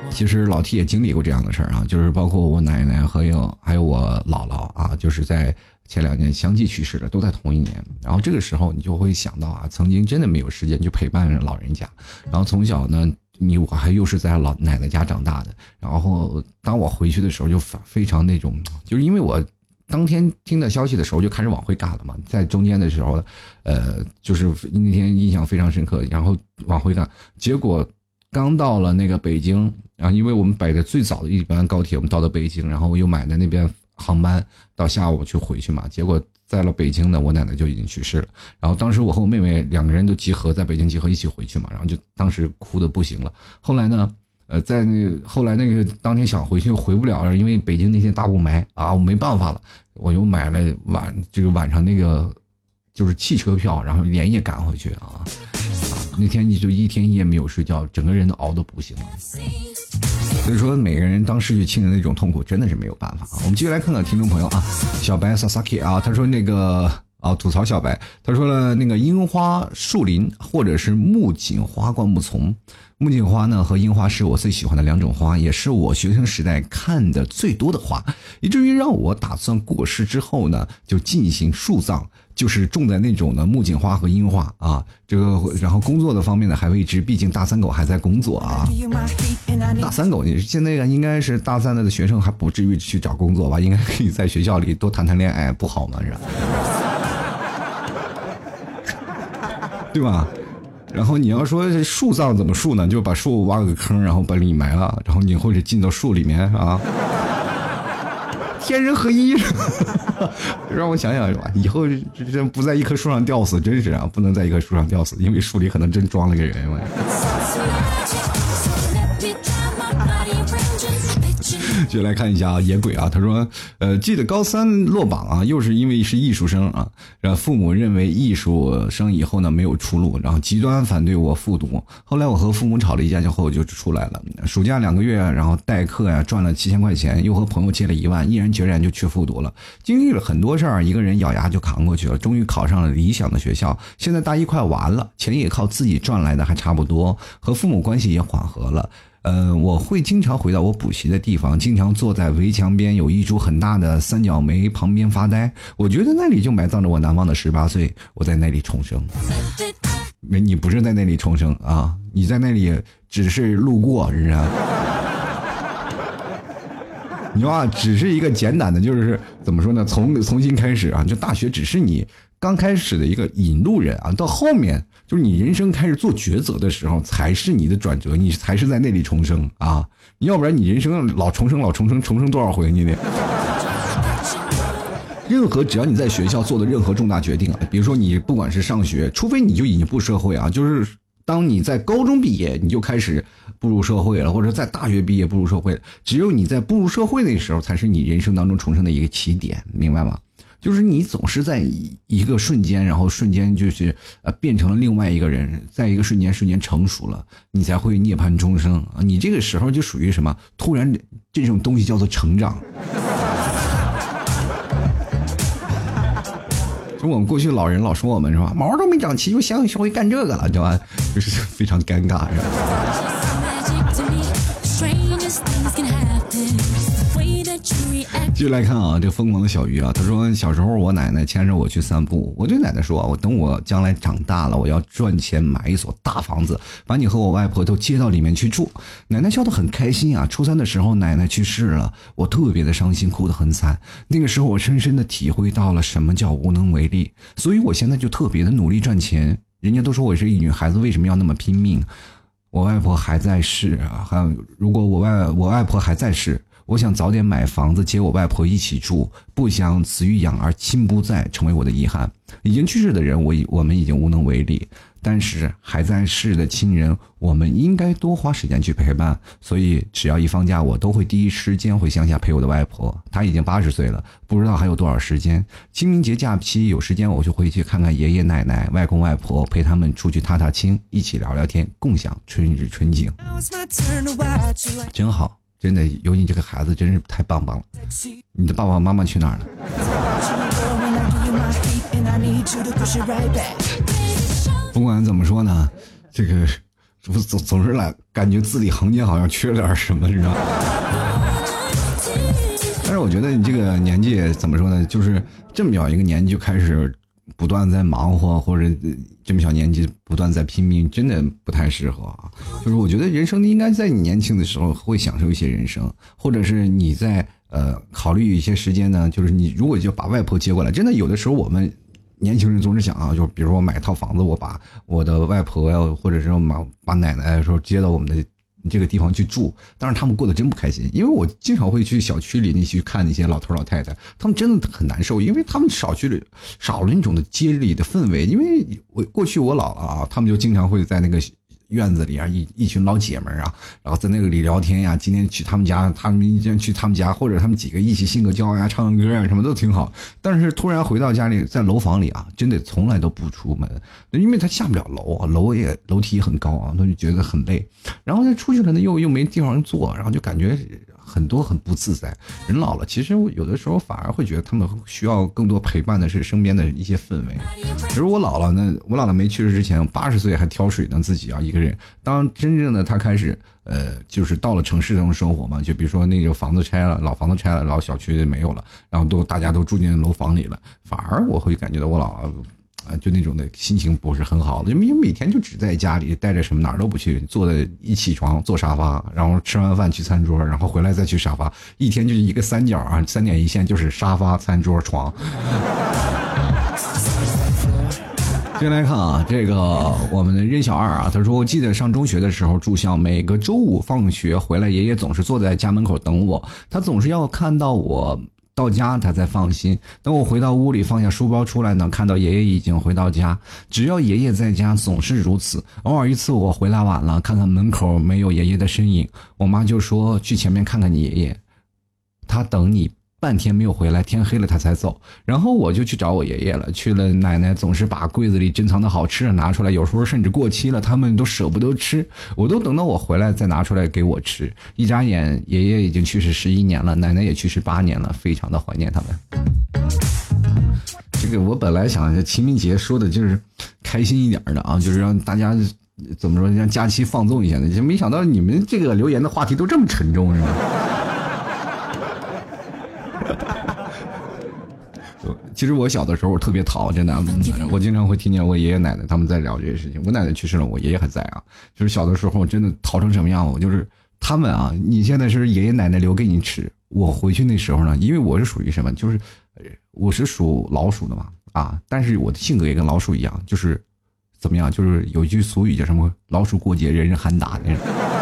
其实老 T 也经历过这样的事儿啊，就是包括我奶奶和有还有我姥姥啊，就是在。前两年相继去世了，都在同一年。然后这个时候，你就会想到啊，曾经真的没有时间去陪伴老人家。然后从小呢，你我还又是在老奶奶家长大的。然后当我回去的时候，就非常那种，就是因为我当天听到消息的时候就开始往回赶了嘛，在中间的时候，呃，就是那天印象非常深刻。然后往回赶，结果刚到了那个北京，然后因为我们摆的最早的一班高铁，我们到了北京，然后我又买的那边。航班到下午去回去嘛，结果在了北京呢，我奶奶就已经去世了。然后当时我和我妹妹两个人都集合在北京集合一起回去嘛，然后就当时哭的不行了。后来呢，呃，在那后来那个当天想回去回不了了，因为北京那天大雾霾啊，我没办法了，我又买了晚这个晚上那个就是汽车票，然后连夜赶回去啊。那天你就一天一夜没有睡觉，整个人都熬得不行了。所以说，每个人当失去亲人那种痛苦，真的是没有办法啊。我们继续来看看听众朋友啊，小白 Sasaki 啊，他说那个啊，吐槽小白，他说了那个樱花树林或者是木槿花灌木丛。木槿花呢和樱花是我最喜欢的两种花，也是我学生时代看的最多的花，以至于让我打算过世之后呢就进行树葬，就是种在那种的木槿花和樱花啊。这个然后工作的方面呢还未知，毕竟大三狗还在工作啊。大三狗，你现在应该是大三的学生还不至于去找工作吧？应该可以在学校里多谈谈恋爱，不好吗？是吧？对吧？然后你要说树葬怎么树呢？就把树挖个坑，然后把你埋了，然后你或者进到树里面啊，天人合一。让我想想是吧？以后这不在一棵树上吊死，真是啊，不能在一棵树上吊死，因为树里可能真装了个人。就来看一下啊，野鬼啊，他说，呃，记得高三落榜啊，又是因为是艺术生啊，然后父母认为艺术生以后呢没有出路，然后极端反对我复读。后来我和父母吵了一架，之后就出来了。暑假两个月，然后代课呀，赚了七千块钱，又和朋友借了一万，毅然决然就去复读了。经历了很多事儿，一个人咬牙就扛过去了，终于考上了理想的学校。现在大一快完了，钱也靠自己赚来的还差不多，和父母关系也缓和了。呃，我会经常回到我补习的地方，经常坐在围墙边有一株很大的三角梅旁边发呆。我觉得那里就埋葬着我难忘的十八岁，我在那里重生。没，你不是在那里重生啊，你在那里只是路过，是 啊。你说啊只是一个简短的，就是怎么说呢？从重新开始啊，就大学只是你刚开始的一个引路人啊，到后面。就是你人生开始做抉择的时候，才是你的转折，你才是在那里重生啊！要不然你人生老重生，老重生，重生多少回你得。任何只要你在学校做的任何重大决定啊，比如说你不管是上学，除非你就已经步入社会啊，就是当你在高中毕业，你就开始步入社会了，或者在大学毕业步入社会，只有你在步入社会那时候，才是你人生当中重生的一个起点，明白吗？就是你总是在一个瞬间，然后瞬间就是呃变成了另外一个人，在一个瞬间瞬间成熟了，你才会涅槃重生啊！你这个时候就属于什么？突然这种东西叫做成长。就我们过去老人老说我们是吧？毛都没长齐就想学会干这个了，知道吧？就是非常尴尬，是吧？继续来看啊，这疯狂的小鱼啊，他说小时候我奶奶牵着我去散步，我对奶奶说，我等我将来长大了，我要赚钱买一所大房子，把你和我外婆都接到里面去住。奶奶笑得很开心啊。初三的时候奶奶去世了，我特别的伤心，哭得很惨。那个时候我深深的体会到了什么叫无能为力，所以我现在就特别的努力赚钱。人家都说我是一女孩子，为什么要那么拼命？我外婆还在世啊，还有如果我外我外婆还在世。我想早点买房子接我外婆一起住，不想子欲养而亲不在，成为我的遗憾。已经去世的人，我我们已经无能为力，但是还在世的亲人，我们应该多花时间去陪伴。所以只要一放假，我都会第一时间回乡下陪我的外婆。她已经八十岁了，不知道还有多少时间。清明节假期有时间，我就回去看看爷爷奶奶、外公外婆，陪他们出去踏踏青，一起聊聊天，共享春日春景，真好。真的有你这个孩子，真是太棒棒了！你的爸爸妈妈去哪儿了？不管怎么说呢，这个总总总是来感觉字里行间好像缺点什么，你知道吗？但是我觉得你这个年纪怎么说呢，就是这么小一个年纪就开始。不断在忙活，或者这么小年纪不断在拼命，真的不太适合啊。就是我觉得人生应该在你年轻的时候会享受一些人生，或者是你在呃考虑一些时间呢。就是你如果就把外婆接过来，真的有的时候我们年轻人总是想啊，就比如说我买一套房子，我把我的外婆呀，或者是把把奶奶说接到我们的。你这个地方去住，但是他们过得真不开心，因为我经常会去小区里那去看那些老头老太太，他们真的很难受，因为他们小区里少了那种的街里的氛围。因为我过去我姥姥啊，他们就经常会在那个。院子里啊，一一群老姐们啊，然后在那个里聊天呀。今天去他们家，他们今天去他们家，或者他们几个一起性个交呀，唱个歌啊，什么都挺好。但是突然回到家里，在楼房里啊，真的从来都不出门，因为他下不了楼，楼也楼梯很高啊，他就觉得很累。然后他出去了呢，又又没地方坐，然后就感觉。很多很不自在，人老了，其实有的时候反而会觉得他们需要更多陪伴的是身边的一些氛围。比如我姥姥呢，我姥姥没去世之前，八十岁还挑水呢，自己啊一个人。当真正的他开始，呃，就是到了城市中生活嘛，就比如说那个房子拆了，老房子拆了，老小区没有了，然后都大家都住进楼房里了，反而我会感觉到我姥姥。啊，就那种的心情不是很好的，因为每天就只在家里待着，什么哪儿都不去，坐在一起床坐沙发，然后吃完饭去餐桌，然后回来再去沙发，一天就是一个三角啊，三点一线就是沙发、餐桌、床。先来看啊，这个我们的任小二啊，他说我记得上中学的时候住校，每个周五放学回来，爷爷总是坐在家门口等我，他总是要看到我。到家他才放心。等我回到屋里，放下书包出来呢，看到爷爷已经回到家。只要爷爷在家，总是如此。偶尔一次我回来晚了，看看门口没有爷爷的身影，我妈就说去前面看看你爷爷。他等你。半天没有回来，天黑了他才走。然后我就去找我爷爷了。去了，奶奶总是把柜子里珍藏的好吃的拿出来，有时候甚至过期了，他们都舍不得吃。我都等到我回来再拿出来给我吃。一眨眼，爷爷已经去世十一年了，奶奶也去世八年了，非常的怀念他们。这个我本来想清明节说的就是开心一点的啊，就是让大家怎么说，让假期放纵一下的，就没想到你们这个留言的话题都这么沉重，是吧？其实我小的时候我特别淘，真的，我经常会听见我爷爷奶奶他们在聊这些事情。我奶奶去世了，我爷爷还在啊。就是小的时候真的淘成什么样，我就是他们啊。你现在是爷爷奶奶留给你吃，我回去那时候呢，因为我是属于什么，就是我是属老鼠的嘛啊。但是我的性格也跟老鼠一样，就是怎么样，就是有一句俗语叫什么“老鼠过节，人人喊打”那种。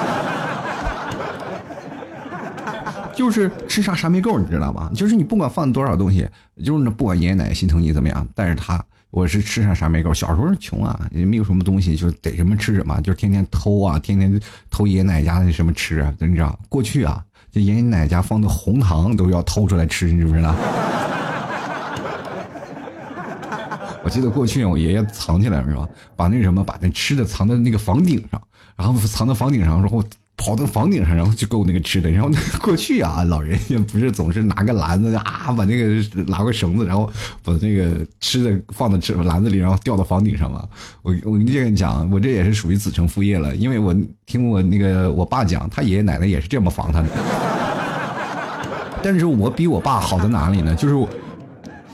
就是吃啥啥没够，你知道吧？就是你不管放多少东西，就是不管爷爷奶奶心疼你怎么样，但是他我是吃啥啥没够。小时候穷啊，也没有什么东西，就是逮什么吃什么，就是天天偷啊，天天偷爷爷奶奶家的什么吃啊，你知道？过去啊，这爷爷奶奶家放的红糖都要偷出来吃，你知不知道？我记得过去我爷爷藏起来是吧？把那什么，把那吃的藏在那个房顶上，然后藏在房顶上之后。跑到房顶上，然后就够那个吃的。然后过去啊，老人也不是总是拿个篮子啊，把那个拿个绳子，然后把那个吃的放到这篮子里，然后吊到房顶上嘛。我我跟你讲，我这也是属于子承父业了，因为我听我那个我爸讲，他爷爷奶奶也是这么防他的。但是我比我爸好在哪里呢？就是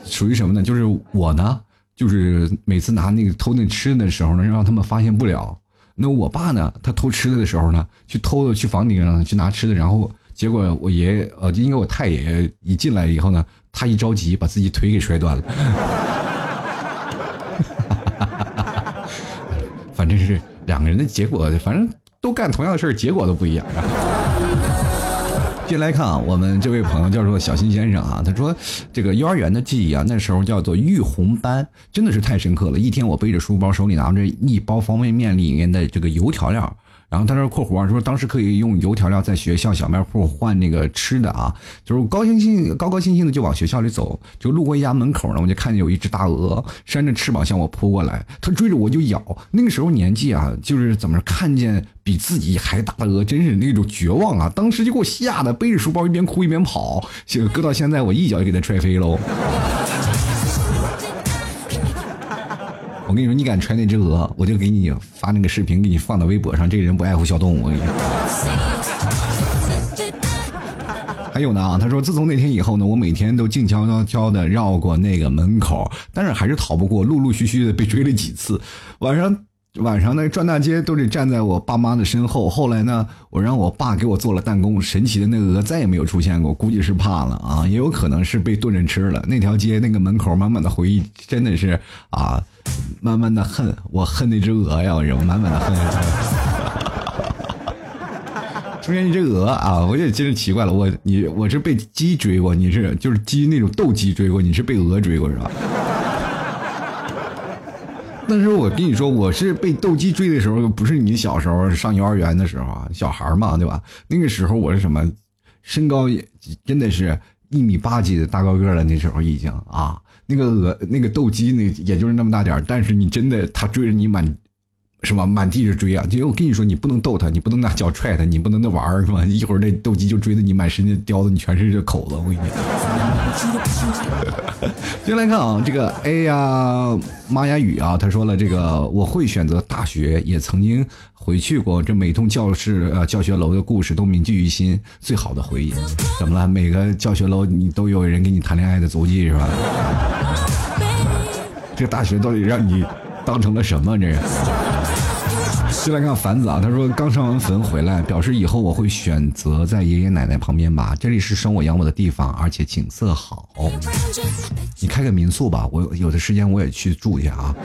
属于什么呢？就是我呢，就是每次拿那个偷那吃的时候呢，让他们发现不了。那我爸呢？他偷吃的的时候呢，去偷的去房顶上去拿吃的，然后结果我爷爷呃，因为我太爷爷一进来以后呢，他一着急把自己腿给摔断了。反正是两个人的结果，反正都干同样的事儿，结果都不一样。接来看啊，我们这位朋友叫做小新先生啊，他说这个幼儿园的记忆啊，那时候叫做育红班，真的是太深刻了。一天我背着书包，手里拿着一包方便面里面的这个油条料。然后他这括弧啊，说当时可以用油条料在学校小卖铺换那个吃的啊，就是高兴兴高高兴兴的就往学校里走，就路过一家门口呢，我就看见有一只大鹅扇着翅膀向我扑过来，它追着我就咬。那个时候年纪啊，就是怎么看见比自己还大的鹅，真是那种绝望啊！当时就给我吓得背着书包一边哭一边跑，搁到现在我一脚就给它踹飞喽。我跟你说，你敢踹那只鹅，我就给你发那个视频，给你放到微博上。这个人不爱护小动物，我跟你说。还有呢啊，他说自从那天以后呢，我每天都静悄悄悄的绕过那个门口，但是还是逃不过，陆陆续续的被追了几次。晚上晚上呢，转大街都得站在我爸妈的身后。后来呢，我让我爸给我做了弹弓，神奇的那个鹅再也没有出现过，估计是怕了啊，也有可能是被炖着吃了。那条街那个门口满满的回忆，真的是啊。慢慢的恨，我恨那只鹅呀！我人满满的恨。出现一只鹅啊，我也真是奇怪了。我你我是被鸡追过，你是就是鸡那种斗鸡追过，你是被鹅追过是吧？但是我跟你说，我是被斗鸡追的时候，不是你小时候上幼儿园的时候啊，小孩嘛，对吧？那个时候我是什么，身高也真的是一米八几的大高个了，那时候已经啊。那个鹅，那个斗鸡，那也就是那么大点但是你真的，他追着你满，是吧？满地着追啊！就我跟你说，你不能逗他，你不能拿脚踹他，你不能那玩儿，是吧？一会儿那斗鸡就追着你满身的叼的你全是这口子，我跟你讲。先来看啊，这个哎呀妈呀雨啊，他说了，这个我会选择大学，也曾经回去过，这每栋教室呃教学楼的故事都铭记于心，最好的回忆。怎么了？每个教学楼你都有人跟你谈恋爱的足迹是吧？这大学到底让你当成了什么？这是。就来看凡子啊，他说刚上完坟回来，表示以后我会选择在爷爷奶奶旁边吧，这里是生我养我的地方，而且景色好。你开个民宿吧，我有的时间我也去住一下啊。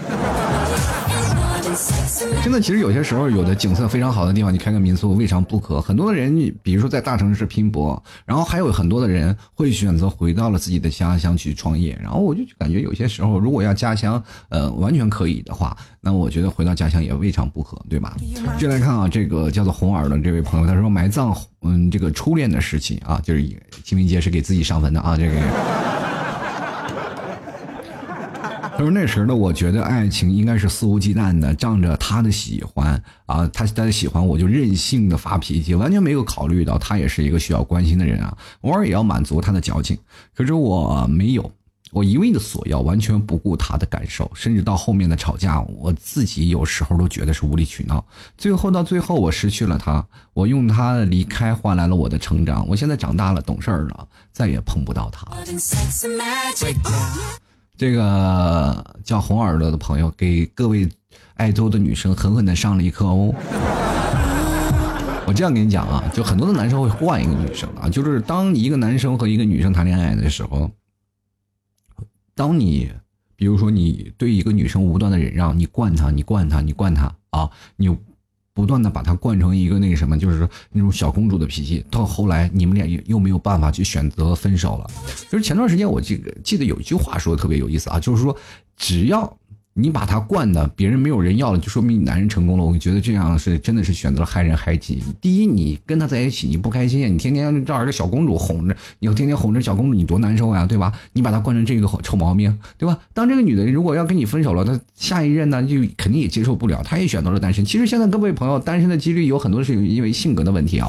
真的，其实有些时候，有的景色非常好的地方，你开个民宿未尝不可。很多的人，比如说在大城市拼搏，然后还有很多的人会选择回到了自己的家乡去创业。然后我就感觉有些时候，如果要家乡，呃，完全可以的话，那我觉得回到家乡也未尝不可，对吧？接来看啊，这个叫做红耳的这位朋友，他说埋葬嗯这个初恋的事情啊，就是清明节是给自己上坟的啊，这个。他说那时候呢，我觉得爱情应该是肆无忌惮的，仗着他的喜欢啊，他他的喜欢我就任性的发脾气，完全没有考虑到他也是一个需要关心的人啊，偶尔也要满足他的矫情。可是我没有，我一味的索要，完全不顾他的感受，甚至到后面的吵架，我自己有时候都觉得是无理取闹。最后到最后，我失去了他，我用他的离开换来了我的成长。我现在长大了，懂事儿了，再也碰不到他。这个叫红耳朵的朋友给各位爱豆的女生狠狠的上了一课哦。我这样跟你讲啊，就很多的男生会换一个女生啊，就是当一个男生和一个女生谈恋爱的时候，当你比如说你对一个女生无端的忍让，你惯她，你惯她，你惯她啊，你。不断的把她惯成一个那个什么，就是那种小公主的脾气，到后来你们俩又又没有办法去选择分手了。就是前段时间我这个记得有一句话说的特别有意思啊，就是说只要。你把他惯的，别人没有人要了，就说明你男人成功了。我觉得这样是真的是选择了害人害己。第一，你跟他在一起你不开心，你天天照着小公主哄着，你天天哄着小公主，你多难受呀，对吧？你把他惯成这个臭毛病，对吧？当这个女的如果要跟你分手了，她下一任呢就肯定也接受不了，她也选择了单身。其实现在各位朋友单身的几率有很多是因为性格的问题啊，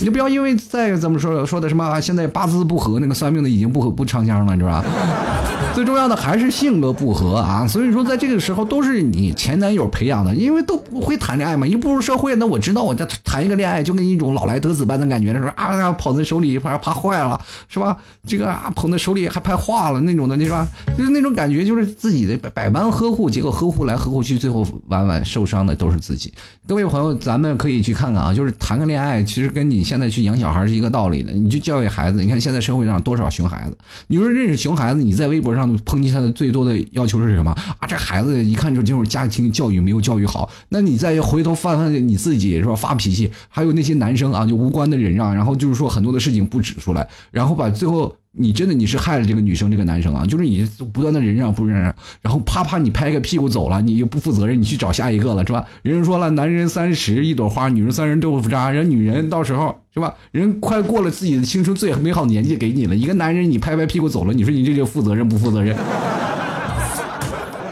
你就不要因为再怎么说说的什么现在八字不合，那个算命的已经不不唱香了，是吧？最重要的还是性格不合啊，所以说在这个时候都是你前男友培养的，因为都不会谈恋爱嘛，一步入社会，那我知道我在谈一个恋爱就跟一种老来得子般的感觉，说啊捧在手里怕怕坏了是吧？这个啊捧在手里还怕化了那种的，你说？就是那种感觉，就是自己的百般呵护，结果呵护来呵护去，最后晚晚受伤的都是自己。各位朋友，咱们可以去看看啊，就是谈个恋爱，其实跟你现在去养小孩是一个道理的。你去教育孩子，你看现在社会上多少熊孩子？你说认识熊孩子，你在微博上。抨击他的最多的要求是什么啊？这孩子一看就就是家庭教育没有教育好。那你再回头翻翻你自己是吧？发脾气，还有那些男生啊，就无关的忍让，然后就是说很多的事情不指出来，然后把最后。你真的你是害了这个女生这个男生啊，就是你不断的忍让不忍让，然后啪啪你拍个屁股走了，你又不负责任，你去找下一个了是吧？人说了，男人三十一朵花，女人三十豆腐渣，人女人到时候是吧？人快过了自己的青春最美好年纪给你了，一个男人你拍拍屁股走了，你说你这就负责任不负责任？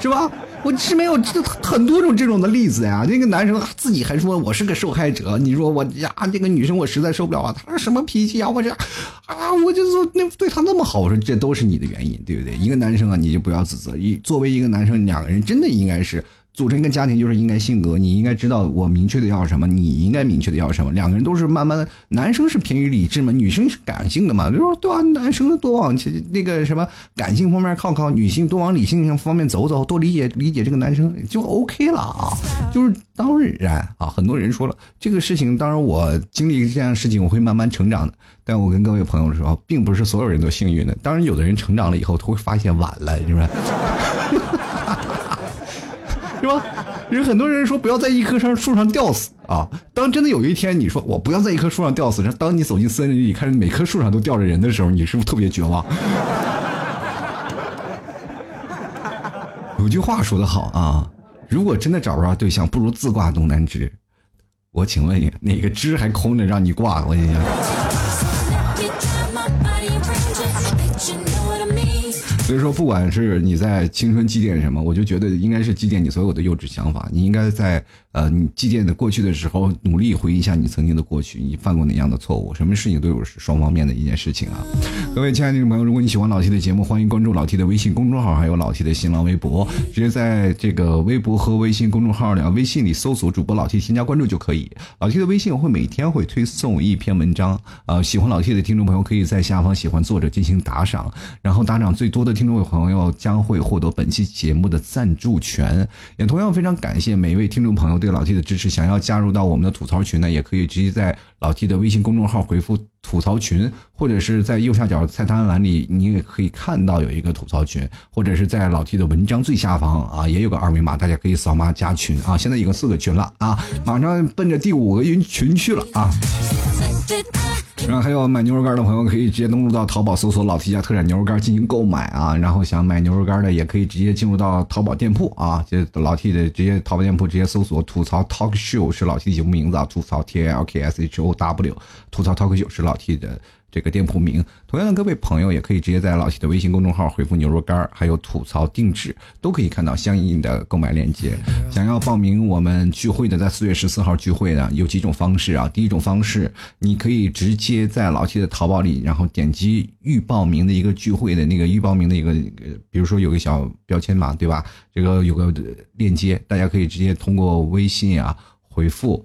是吧？我是没有这很多种这种的例子呀。那个男生自己还说我是个受害者，你说我呀，这个女生我实在受不了啊。她是什么脾气啊？我这啊，我就是那对她那么好，我说这都是你的原因，对不对？一个男生啊，你就不要自责。一作为一个男生，两个人真的应该是。组成一个家庭就是应该性格，你应该知道我明确的要什么，你应该明确的要什么。两个人都是慢慢的，男生是偏于理智嘛，女生是感性的嘛。就说对啊，男生多往那个什么感性方面靠靠，女性多往理性方面走走，多理解理解这个男生就 OK 了啊。就是当然啊，很多人说了这个事情，当然我经历这样的事情，我会慢慢成长的。但我跟各位朋友说，并不是所有人都幸运的。当然，有的人成长了以后，他会发现晚了，是不是？是吧？有很多人说不要在一棵上树上吊死啊！当真的有一天你说我不要在一棵树上吊死，当你走进森林里，看着每棵树上都吊着人的时候，你是不是特别绝望？有句话说得好啊，如果真的找不着对象，不如自挂东南枝。我请问你，哪个枝还空着让你挂？我问你。所以说，不管是你在青春祭奠什么，我就觉得应该是祭奠你所有的幼稚想法。你应该在呃，你祭奠的过去的时候，努力回忆一下你曾经的过去，你犯过哪样的错误。什么事情都有双方面的一件事情啊。各位亲爱的听众朋友，如果你喜欢老 T 的节目，欢迎关注老 T 的微信公众号，还有老 T 的新浪微博。直接在这个微博和微信公众号里，微信里搜索主播老 T，添加关注就可以。老 T 的微信我会每天会推送一篇文章，呃，喜欢老 T 的听众朋友可以在下方喜欢作者进行打赏，然后打赏最多的。听众朋友将会获得本期节目的赞助权，也同样非常感谢每一位听众朋友对。对老 T 的支持，想要加入到我们的吐槽群呢，也可以直接在老 T 的微信公众号回复“吐槽群”，或者是在右下角菜单栏里，你也可以看到有一个吐槽群，或者是在老 T 的文章最下方啊，也有个二维码，大家可以扫码加群啊。现在已经四个群了啊，马上奔着第五个群群去了啊。然后还有买牛肉干的朋友可以直接登录到淘宝搜索“老 T 家特产牛肉干”进行购买啊。然后想买牛肉干的也可以直接进入到淘宝店铺啊，就老 T 的直接淘宝店铺直接搜索“吐槽 Talk Show” 是老 T 节目名字啊，吐槽 T A L K S H O W，吐槽 Talk 是老 T 的。这个店铺名，同样的各位朋友也可以直接在老 T 的微信公众号回复“牛肉干”还有“吐槽定制”，都可以看到相应的购买链接。想要报名我们聚会的，在四月十四号聚会呢有几种方式啊？第一种方式，你可以直接在老 T 的淘宝里，然后点击预报名的一个聚会的那个预报名的一个，比如说有个小标签嘛，对吧？这个有个链接，大家可以直接通过微信啊回复。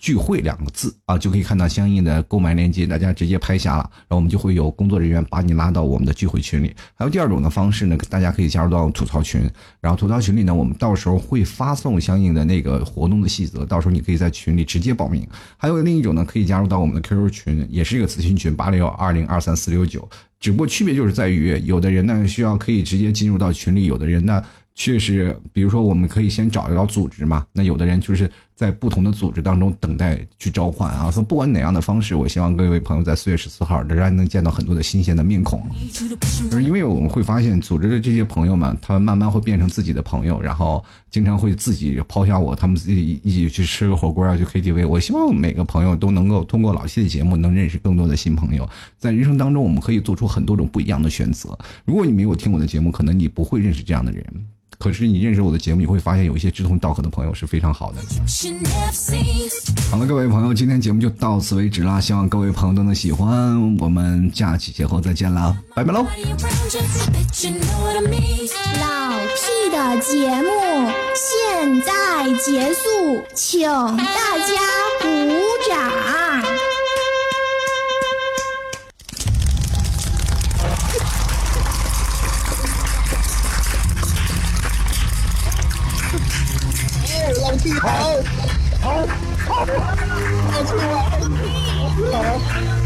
聚会两个字啊，就可以看到相应的购买链接，大家直接拍下了，然后我们就会有工作人员把你拉到我们的聚会群里。还有第二种的方式呢，大家可以加入到吐槽群，然后吐槽群里呢，我们到时候会发送相应的那个活动的细则，到时候你可以在群里直接报名。还有另一种呢，可以加入到我们的 QQ 群，也是一个咨询群，八六二零二三四六九，只不过区别就是在于，有的人呢需要可以直接进入到群里，有的人呢确实，比如说我们可以先找一找组织嘛，那有的人就是。在不同的组织当中等待去召唤啊！说不管哪样的方式，我希望各位朋友在四月十四号仍然能见到很多的新鲜的面孔。就是因为我们会发现，组织的这些朋友们，他们慢慢会变成自己的朋友，然后经常会自己抛下我，他们自己一起去吃个火锅啊，去 KTV。我希望每个朋友都能够通过老谢的节目，能认识更多的新朋友。在人生当中，我们可以做出很多种不一样的选择。如果你没有听我的节目，可能你不会认识这样的人。可是你认识我的节目，你会发现有一些志同道合的朋友是非常好的。好了，各位朋友，今天节目就到此为止啦，希望各位朋友都能喜欢。我们下期节后再见啦，拜拜喽！老 T 的节目现在结束，请大家鼓掌。好，好，好，好，好，好，好，好。